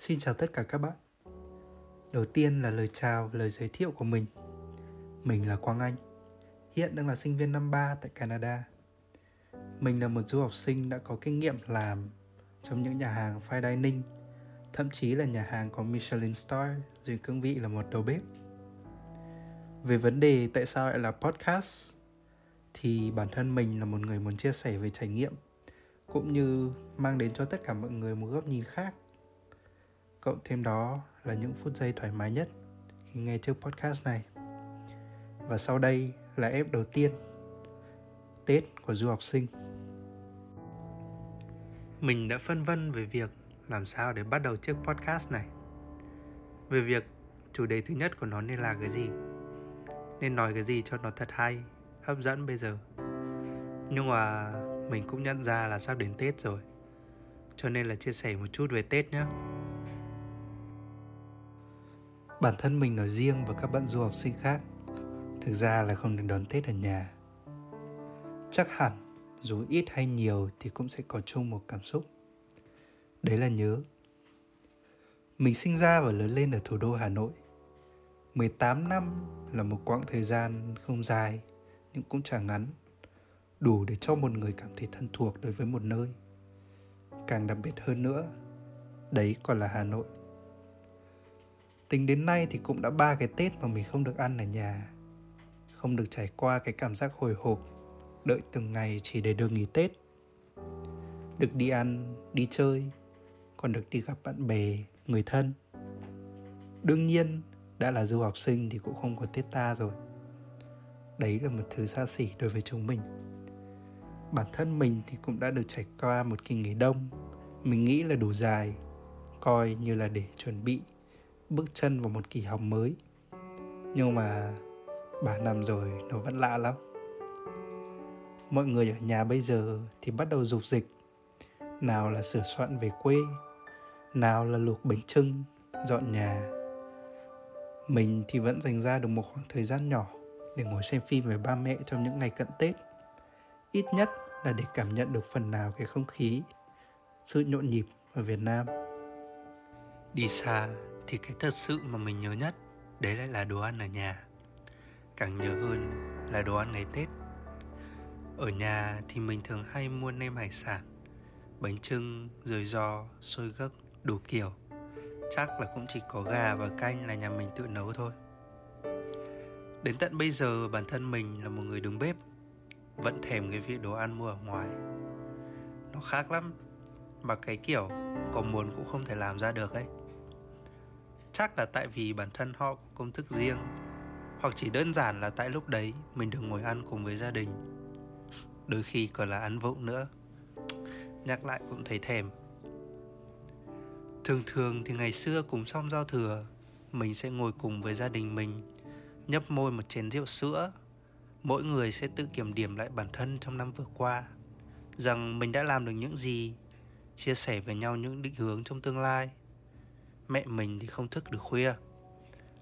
Xin chào tất cả các bạn. Đầu tiên là lời chào, lời giới thiệu của mình. Mình là Quang Anh, hiện đang là sinh viên năm 3 tại Canada. Mình là một du học sinh đã có kinh nghiệm làm trong những nhà hàng fine dining, thậm chí là nhà hàng có Michelin star dưới cương vị là một đầu bếp. Về vấn đề tại sao lại là podcast thì bản thân mình là một người muốn chia sẻ về trải nghiệm cũng như mang đến cho tất cả mọi người một góc nhìn khác cộng thêm đó là những phút giây thoải mái nhất khi nghe chiếc podcast này. Và sau đây là ép đầu tiên, tết của du học sinh. Mình đã phân vân về việc làm sao để bắt đầu chiếc podcast này. Về việc chủ đề thứ nhất của nó nên là cái gì? Nên nói cái gì cho nó thật hay, hấp dẫn bây giờ? Nhưng mà mình cũng nhận ra là sắp đến tết rồi, cho nên là chia sẻ một chút về tết nhé bản thân mình nói riêng và các bạn du học sinh khác. Thực ra là không được đón tết ở nhà. Chắc hẳn, dù ít hay nhiều thì cũng sẽ có chung một cảm xúc. Đấy là nhớ. Mình sinh ra và lớn lên ở thủ đô Hà Nội. 18 năm là một quãng thời gian không dài, nhưng cũng chẳng ngắn. Đủ để cho một người cảm thấy thân thuộc đối với một nơi. Càng đặc biệt hơn nữa, đấy còn là hà nội tính đến nay thì cũng đã ba cái tết mà mình không được ăn ở nhà. Không được trải qua cái cảm giác hồi hộp, đợi từng ngày chỉ để được nghỉ tết. Được đi ăn, đi chơi, còn được đi gặp bạn bè, người thân. Đương nhiên, đã là du học sinh thì cũng không có tết ta rồi. Đấy là một thứ xa xỉ đối với chúng mình. Bản thân mình thì cũng đã được trải qua một kỳ nghỉ đông. Mình nghĩ là đủ dài, coi như là để chuẩn bị bước chân vào một kỳ học mới. Nhưng mà ba năm rồi nó vẫn lạ lắm. Mọi người ở nhà bây giờ thì bắt đầu dục dịch. Nào là sửa soạn về quê, nào là luộc bánh trưng dọn nhà. Mình thì vẫn dành ra được một khoảng thời gian nhỏ để ngồi xem phim với ba mẹ trong những ngày cận tết. Ít nhất là để cảm nhận được phần nào cái không khí, sự nhộn nhịp ở Việt Nam. Đi xa thì cái thật sự mà mình nhớ nhất đấy lại là đồ ăn ở nhà. Càng nhớ hơn là đồ ăn ngày Tết. Ở nhà thì mình thường hay mua nem hải sản, bánh trưng, rồi giò, xôi gấc, đủ kiểu. Chắc là cũng chỉ có gà và canh là nhà mình tự nấu thôi. Đến tận bây giờ bản thân mình là một người đứng bếp vẫn thèm cái vị đồ ăn mua ở ngoài nó khác lắm mà cái kiểu có muốn cũng không thể làm ra được ấy chắc là tại vì bản thân họ có công thức riêng, hoặc chỉ đơn giản là tại lúc đấy mình được ngồi ăn cùng với gia đình. Đôi khi còn là ăn vụng nữa. Nhắc lại cũng thấy thèm. Thường thường thì ngày xưa cùng xong giao thừa, mình sẽ ngồi cùng với gia đình mình, nhấp môi một chén rượu sữa. Mỗi người sẽ tự kiểm điểm lại bản thân trong năm vừa qua, rằng mình đã làm được những gì, chia sẻ với nhau những định hướng trong tương lai mẹ mình thì không thức được khuya.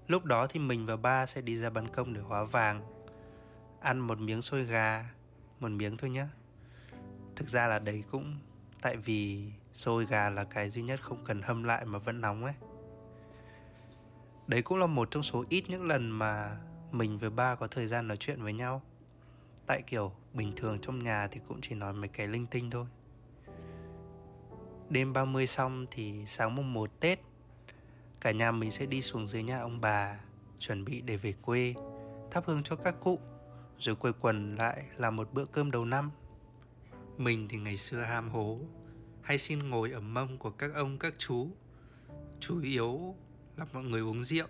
Lúc đó thì mình và ba sẽ đi ra ban công để hóa vàng, ăn một miếng xôi gà, một miếng thôi nhé thực ra là đấy cũng, tại vì xôi gà là cái duy nhất không cần hâm lại mà vẫn nóng ấy. Đấy cũng là một trong số ít những lần mà mình với ba có thời gian nói chuyện với nhau. Tại kiểu, bình thường trong nhà thì cũng chỉ nói mấy cái linh tinh thôi. Đêm 30 xong thì sáng mùng 1 Tết cả nhà mình sẽ đi xuống dưới nhà ông bà, chuẩn bị để về quê, thắp hương cho các cụ, rồi quây quần lại làm một bữa cơm đầu năm. Mình thì ngày xưa ham hố, hay xin ngồi ở mông của các ông, các chú. Chủ yếu là mọi người uống rượu,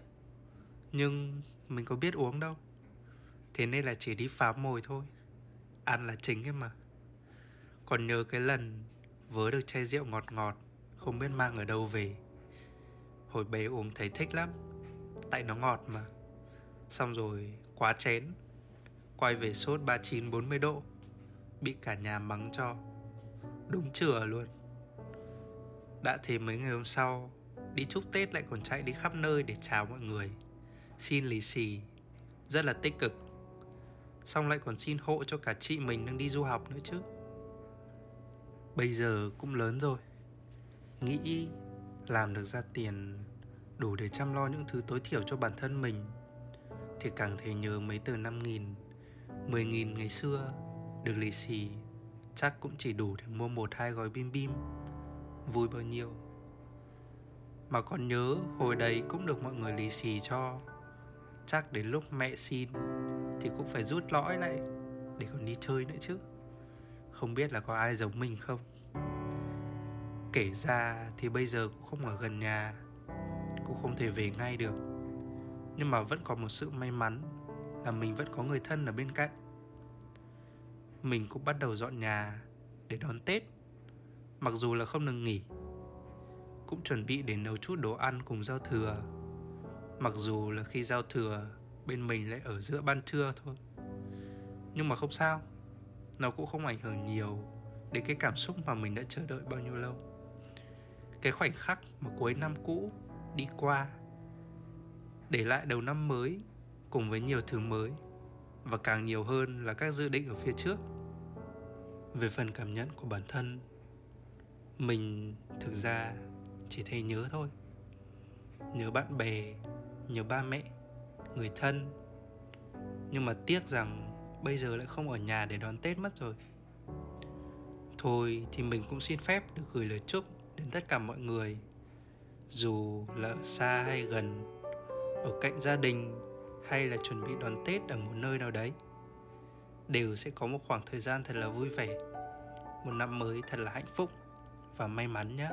nhưng mình có biết uống đâu. Thế nên là chỉ đi phá mồi thôi, ăn là chính ấy mà. Còn nhớ cái lần vớ được chai rượu ngọt ngọt, không biết mang ở đâu về hồi bé uống thấy thích lắm. Tại nó ngọt mà. Xong rồi, quá chén. Quay về sốt 39 40 độ. Bị cả nhà mắng cho. Đúng chửa luôn. Đã thế mấy ngày hôm sau, đi chúc tết lại còn chạy đi khắp nơi để chào mọi người. Xin lì xì. Rất là tích cực. Xong lại còn xin hộ cho cả chị mình đang đi du học nữa chứ. Bây giờ cũng lớn rồi. Nghĩ làm được ra tiền đủ để chăm lo những thứ tối thiểu cho bản thân mình thì càng thấy nhớ mấy tờ năm nghìn, mười nghìn ngày xưa được lì xì chắc cũng chỉ đủ để mua một hai gói bim bim vui bao nhiêu. Mà còn nhớ hồi đấy cũng được mọi người lì xì cho chắc đến lúc mẹ xin thì cũng phải rút lõi lại để còn đi chơi nữa chứ. Không biết là có ai giống mình không? Kể ra thì bây giờ cũng không ở gần nhà, cũng không thể về ngay được. Nhưng mà vẫn có một sự may mắn là mình vẫn có người thân ở bên cạnh. Mình cũng bắt đầu dọn nhà để đón tết, mặc dù là không được nghỉ. Cũng chuẩn bị để nấu chút đồ ăn cùng giao thừa, mặc dù là khi giao thừa bên mình lại ở giữa ban trưa thôi. Nhưng mà không sao, nó cũng không ảnh hưởng nhiều đến cái cảm xúc mà mình đã chờ đợi bao nhiêu lâu cái khoảnh khắc mà cuối năm cũ đi qua, để lại đầu năm mới cùng với nhiều thứ mới và càng nhiều hơn là các dự định ở phía trước. Về phần cảm nhận của bản thân, mình thực ra chỉ thấy nhớ thôi. Nhớ bạn bè, nhớ ba mẹ, người thân. Nhưng mà tiếc rằng bây giờ lại không ở nhà để đón tết mất rồi. Thôi thì mình cũng xin phép được gửi lời chúc đến tất cả mọi người, dù là ở xa hay gần, ở cạnh gia đình hay là chuẩn bị đón tết ở một nơi nào đấy, đều sẽ có một khoảng thời gian thật là vui vẻ. Một năm mới thật là hạnh phúc và may mắn nhé.